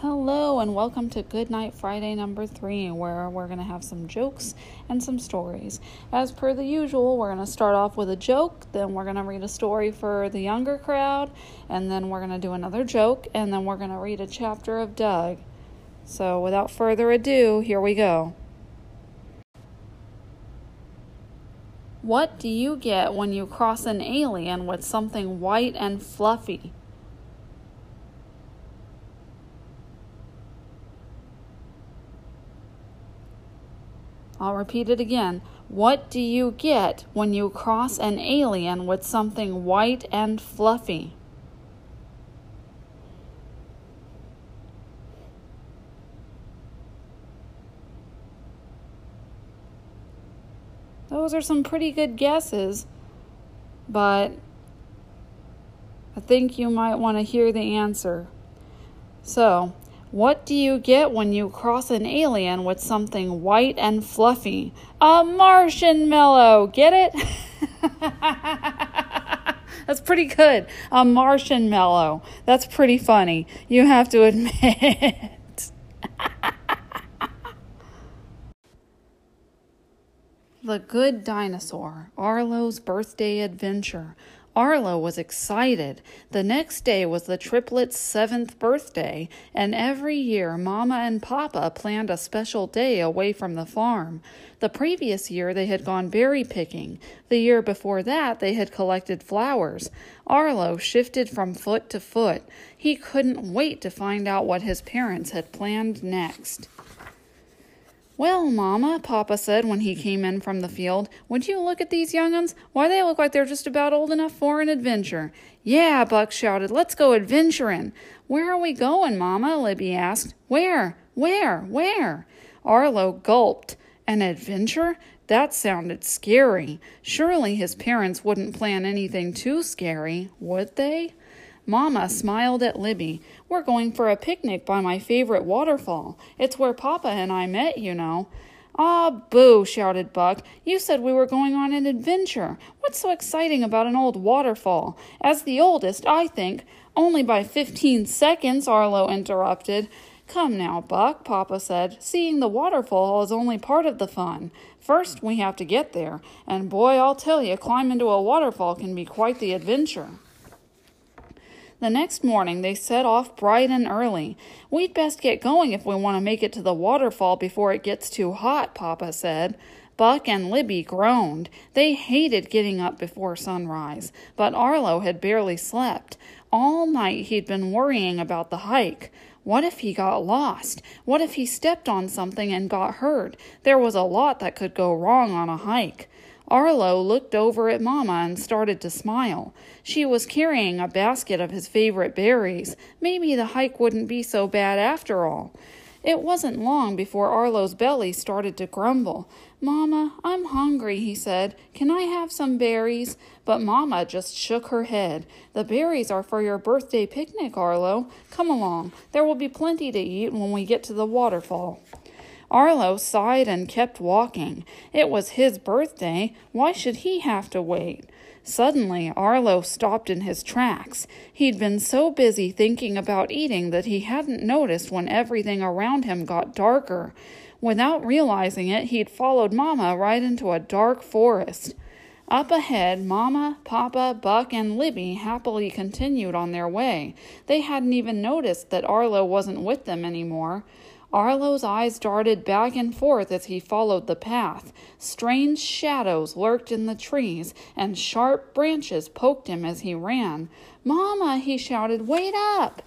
Hello, and welcome to Goodnight Friday number three, where we're going to have some jokes and some stories. As per the usual, we're going to start off with a joke, then we're going to read a story for the younger crowd, and then we're going to do another joke, and then we're going to read a chapter of Doug. So, without further ado, here we go. What do you get when you cross an alien with something white and fluffy? I'll repeat it again. What do you get when you cross an alien with something white and fluffy? Those are some pretty good guesses, but I think you might want to hear the answer. So, what do you get when you cross an alien with something white and fluffy? A Martian mellow. Get it? That's pretty good. A Martian mellow. That's pretty funny. You have to admit. the Good Dinosaur, Arlo's Birthday Adventure. Arlo was excited. The next day was the triplets' seventh birthday, and every year Mama and Papa planned a special day away from the farm. The previous year they had gone berry picking. The year before that they had collected flowers. Arlo shifted from foot to foot. He couldn't wait to find out what his parents had planned next. Well, Mamma, Papa said when he came in from the field, would you look at these young'uns? Why, they look like they're just about old enough for an adventure. Yeah, Buck shouted, let's go adventuring. Where are we going, Mamma? Libby asked. Where? Where? Where? Arlo gulped. An adventure? That sounded scary. Surely his parents wouldn't plan anything too scary, would they? Mamma smiled at Libby. We're going for a picnic by my favorite waterfall. It's where Papa and I met, you know. Ah, boo, shouted Buck. You said we were going on an adventure. What's so exciting about an old waterfall? As the oldest, I think. Only by fifteen seconds, Arlo interrupted. Come now, Buck, Papa said. Seeing the waterfall is only part of the fun. First, we have to get there, and boy, I'll tell you, climbing to a waterfall can be quite the adventure. The next morning they set off bright and early. We'd best get going if we want to make it to the waterfall before it gets too hot, Papa said. Buck and Libby groaned. They hated getting up before sunrise, but Arlo had barely slept. All night he'd been worrying about the hike. What if he got lost? What if he stepped on something and got hurt? There was a lot that could go wrong on a hike. Arlo looked over at Mamma and started to smile. She was carrying a basket of his favorite berries. Maybe the hike wouldn't be so bad after all. It wasn't long before Arlo's belly started to grumble. Mamma, I'm hungry, he said. Can I have some berries? But Mamma just shook her head. The berries are for your birthday picnic, Arlo. Come along. There will be plenty to eat when we get to the waterfall. Arlo sighed and kept walking. It was his birthday. Why should he have to wait? Suddenly, Arlo stopped in his tracks. He'd been so busy thinking about eating that he hadn't noticed when everything around him got darker. Without realizing it, he'd followed Mamma right into a dark forest. Up ahead, Mamma, Papa, Buck, and Libby happily continued on their way. They hadn't even noticed that Arlo wasn't with them anymore. Arlo's eyes darted back and forth as he followed the path. Strange shadows lurked in the trees, and sharp branches poked him as he ran. Mamma, he shouted, wait up!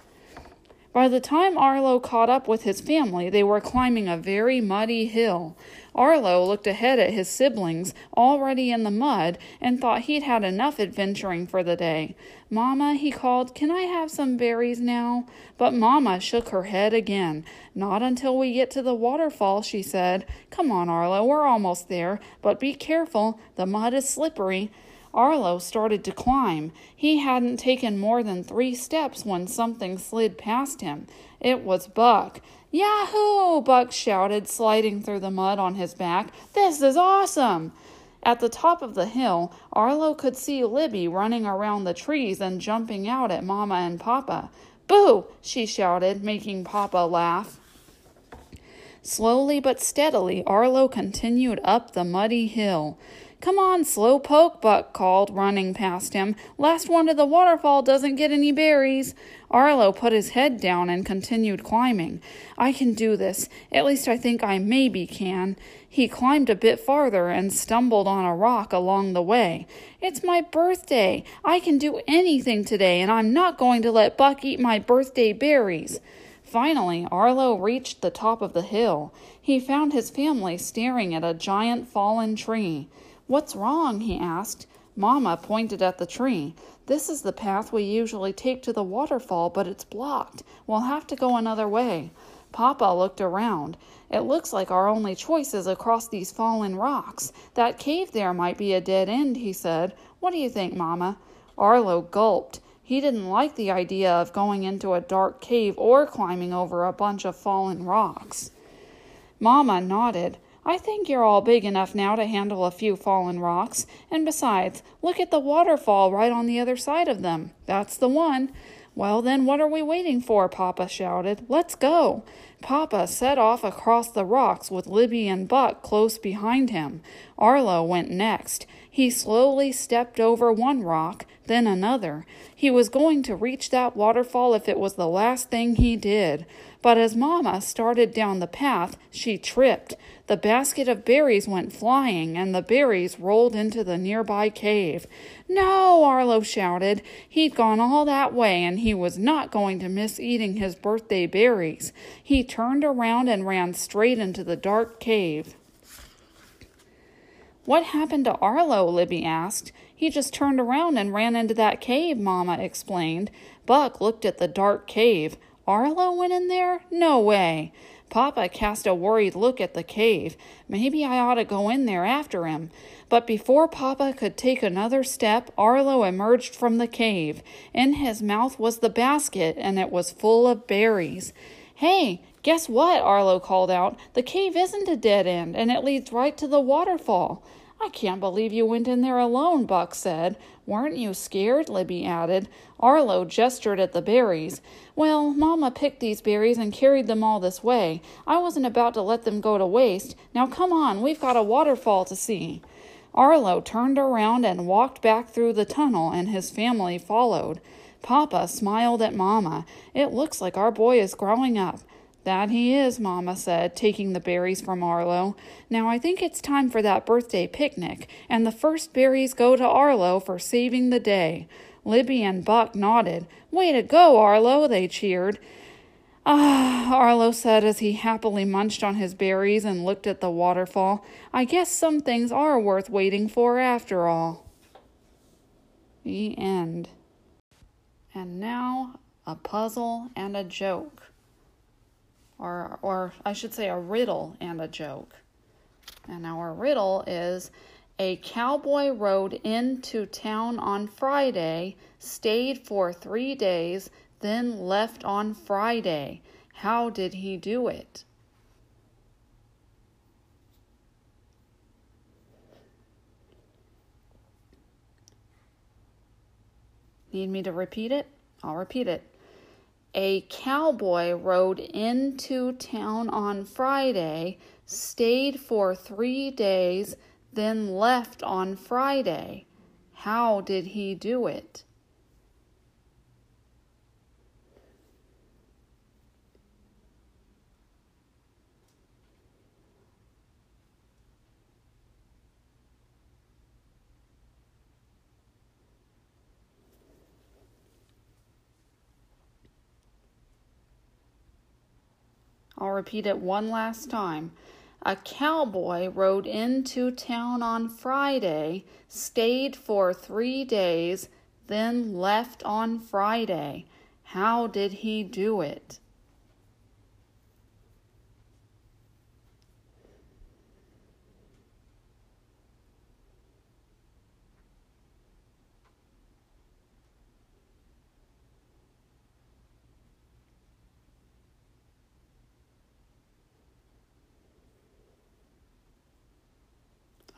By the time Arlo caught up with his family, they were climbing a very muddy hill. Arlo looked ahead at his siblings, already in the mud, and thought he'd had enough adventuring for the day. Mamma, he called, can I have some berries now? But Mamma shook her head again. Not until we get to the waterfall, she said. Come on, Arlo, we're almost there, but be careful, the mud is slippery. Arlo started to climb. He hadn't taken more than three steps when something slid past him. It was Buck. Yahoo! Buck shouted, sliding through the mud on his back. This is awesome! At the top of the hill, Arlo could see Libby running around the trees and jumping out at Mama and Papa. Boo! she shouted, making Papa laugh. Slowly but steadily, Arlo continued up the muddy hill. Come on, slow poke, Buck called, running past him. Last one to the waterfall doesn't get any berries. Arlo put his head down and continued climbing. I can do this. At least I think I maybe can. He climbed a bit farther and stumbled on a rock along the way. It's my birthday. I can do anything today, and I'm not going to let Buck eat my birthday berries. Finally, Arlo reached the top of the hill. He found his family staring at a giant fallen tree. What's wrong? he asked. Mamma pointed at the tree. This is the path we usually take to the waterfall, but it's blocked. We'll have to go another way. Papa looked around. It looks like our only choice is across these fallen rocks. That cave there might be a dead end, he said. What do you think, Mamma? Arlo gulped. He didn't like the idea of going into a dark cave or climbing over a bunch of fallen rocks. Mamma nodded. I think you're all big enough now to handle a few fallen rocks. And besides, look at the waterfall right on the other side of them. That's the one. Well, then, what are we waiting for? Papa shouted. Let's go. Papa set off across the rocks with Libby and Buck close behind him. Arlo went next. He slowly stepped over one rock, then another. He was going to reach that waterfall if it was the last thing he did. But as Mamma started down the path, she tripped. The basket of berries went flying, and the berries rolled into the nearby cave. No, Arlo shouted. He'd gone all that way, and he was not going to miss eating his birthday berries. He turned around and ran straight into the dark cave. What happened to Arlo? Libby asked. He just turned around and ran into that cave, Mamma explained. Buck looked at the dark cave. Arlo went in there? No way. Papa cast a worried look at the cave. Maybe I ought to go in there after him. But before Papa could take another step, Arlo emerged from the cave. In his mouth was the basket, and it was full of berries. Hey, guess what? Arlo called out. The cave isn't a dead end, and it leads right to the waterfall. I can't believe you went in there alone, Buck said. Weren't you scared? Libby added. Arlo gestured at the berries. Well, Mamma picked these berries and carried them all this way. I wasn't about to let them go to waste. Now come on, we've got a waterfall to see. Arlo turned around and walked back through the tunnel, and his family followed. Papa smiled at Mamma. It looks like our boy is growing up. That he is, Mamma said, taking the berries from Arlo. Now I think it's time for that birthday picnic, and the first berries go to Arlo for saving the day. Libby and Buck nodded. Way to go, Arlo, they cheered. Ah, Arlo said as he happily munched on his berries and looked at the waterfall. I guess some things are worth waiting for after all. The end. And now a puzzle and a joke or, or I should say, a riddle and a joke. And our riddle is a cowboy rode into town on Friday, stayed for three days, then left on Friday. How did he do it? Need me to repeat it? I'll repeat it. A cowboy rode into town on Friday, stayed for three days, then left on Friday. How did he do it? I'll repeat it one last time. A cowboy rode into town on Friday, stayed for three days, then left on Friday. How did he do it?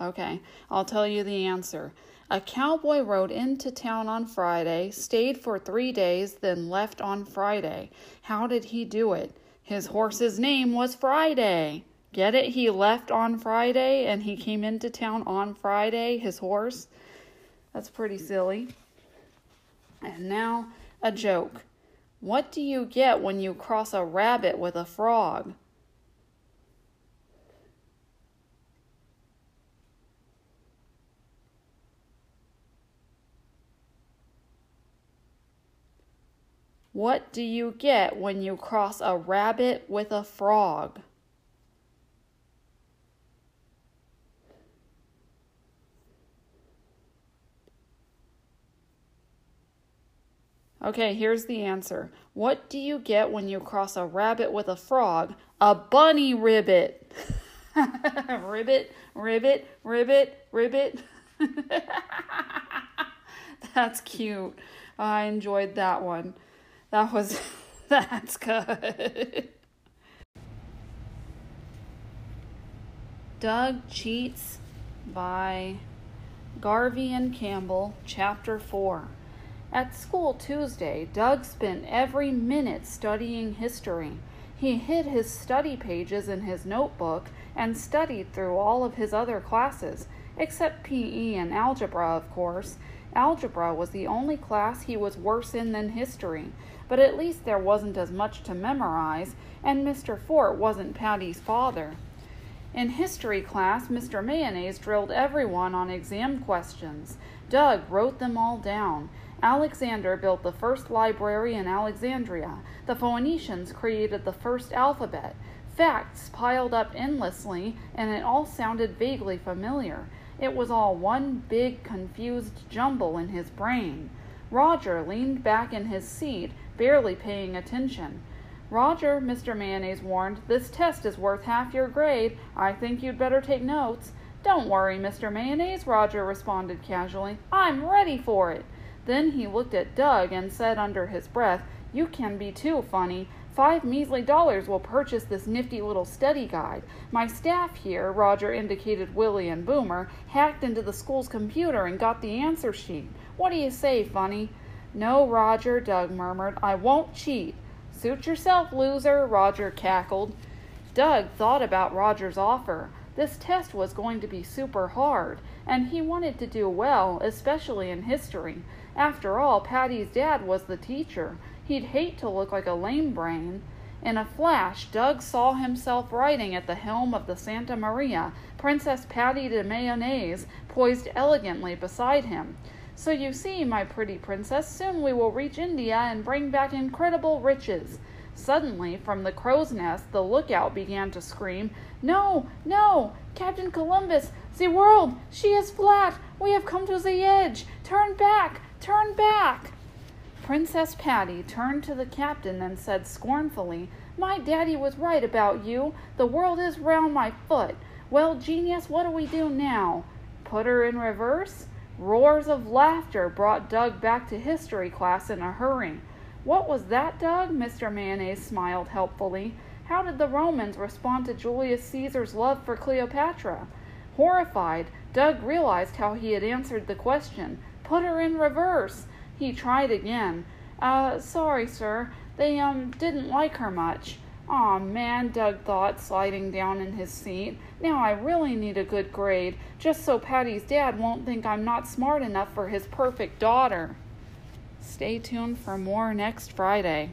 Okay, I'll tell you the answer. A cowboy rode into town on Friday, stayed for three days, then left on Friday. How did he do it? His horse's name was Friday. Get it? He left on Friday and he came into town on Friday, his horse. That's pretty silly. And now, a joke. What do you get when you cross a rabbit with a frog? What do you get when you cross a rabbit with a frog? Okay, here's the answer. What do you get when you cross a rabbit with a frog? A bunny ribbit. ribbit, ribbit, ribbit, ribbit. That's cute. I enjoyed that one. That was, that's good. Doug Cheats by Garvey and Campbell, Chapter 4. At school Tuesday, Doug spent every minute studying history. He hid his study pages in his notebook and studied through all of his other classes, except PE and algebra, of course. Algebra was the only class he was worse in than history, but at least there wasn't as much to memorize, and Mr. Fort wasn't Patty's father. In history class, Mr. Mayonnaise drilled everyone on exam questions. Doug wrote them all down. Alexander built the first library in Alexandria. The Phoenicians created the first alphabet. Facts piled up endlessly, and it all sounded vaguely familiar. It was all one big, confused jumble in his brain. Roger leaned back in his seat, barely paying attention. Roger, Mr. Mayonnaise warned, this test is worth half your grade. I think you'd better take notes. Don't worry, Mr. Mayonnaise, Roger responded casually. I'm ready for it. Then he looked at Doug and said under his breath, You can be too Funnie. Five measly dollars will purchase this nifty little study guide. My staff here, Roger indicated Willie and Boomer, hacked into the school's computer and got the answer sheet. What do you say, Funnie? No, Roger, Doug murmured. I won't cheat. Suit yourself, loser, Roger cackled. Doug thought about Roger's offer. This test was going to be super hard, and he wanted to do well, especially in history. After all, Patty's dad was the teacher. He'd hate to look like a lame brain. In a flash, Doug saw himself riding at the helm of the Santa Maria, Princess Patty de Mayonnaise poised elegantly beside him. So you see, my pretty princess, soon we will reach India and bring back incredible riches. Suddenly, from the crow's nest, the lookout began to scream, No, no, Captain Columbus, the world, she is flat. We have come to the edge. Turn back, Turn back! Princess Patty turned to the captain and said scornfully, My daddy was right about you. The world is round my foot. Well, genius, what do we do now? Put her in reverse? Roars of laughter brought Doug back to history class in a hurry. What was that, Doug? Mr. Mayonnaise smiled helpfully. How did the Romans respond to Julius Caesar's love for Cleopatra? Horrified, Doug realized how he had answered the question. Put her in reverse. He tried again. Uh, sorry, sir. They, um, didn't like her much. Aw, man, Doug thought, sliding down in his seat. Now I really need a good grade, just so Patty's dad won't think I'm not smart enough for his perfect daughter. Stay tuned for more next Friday.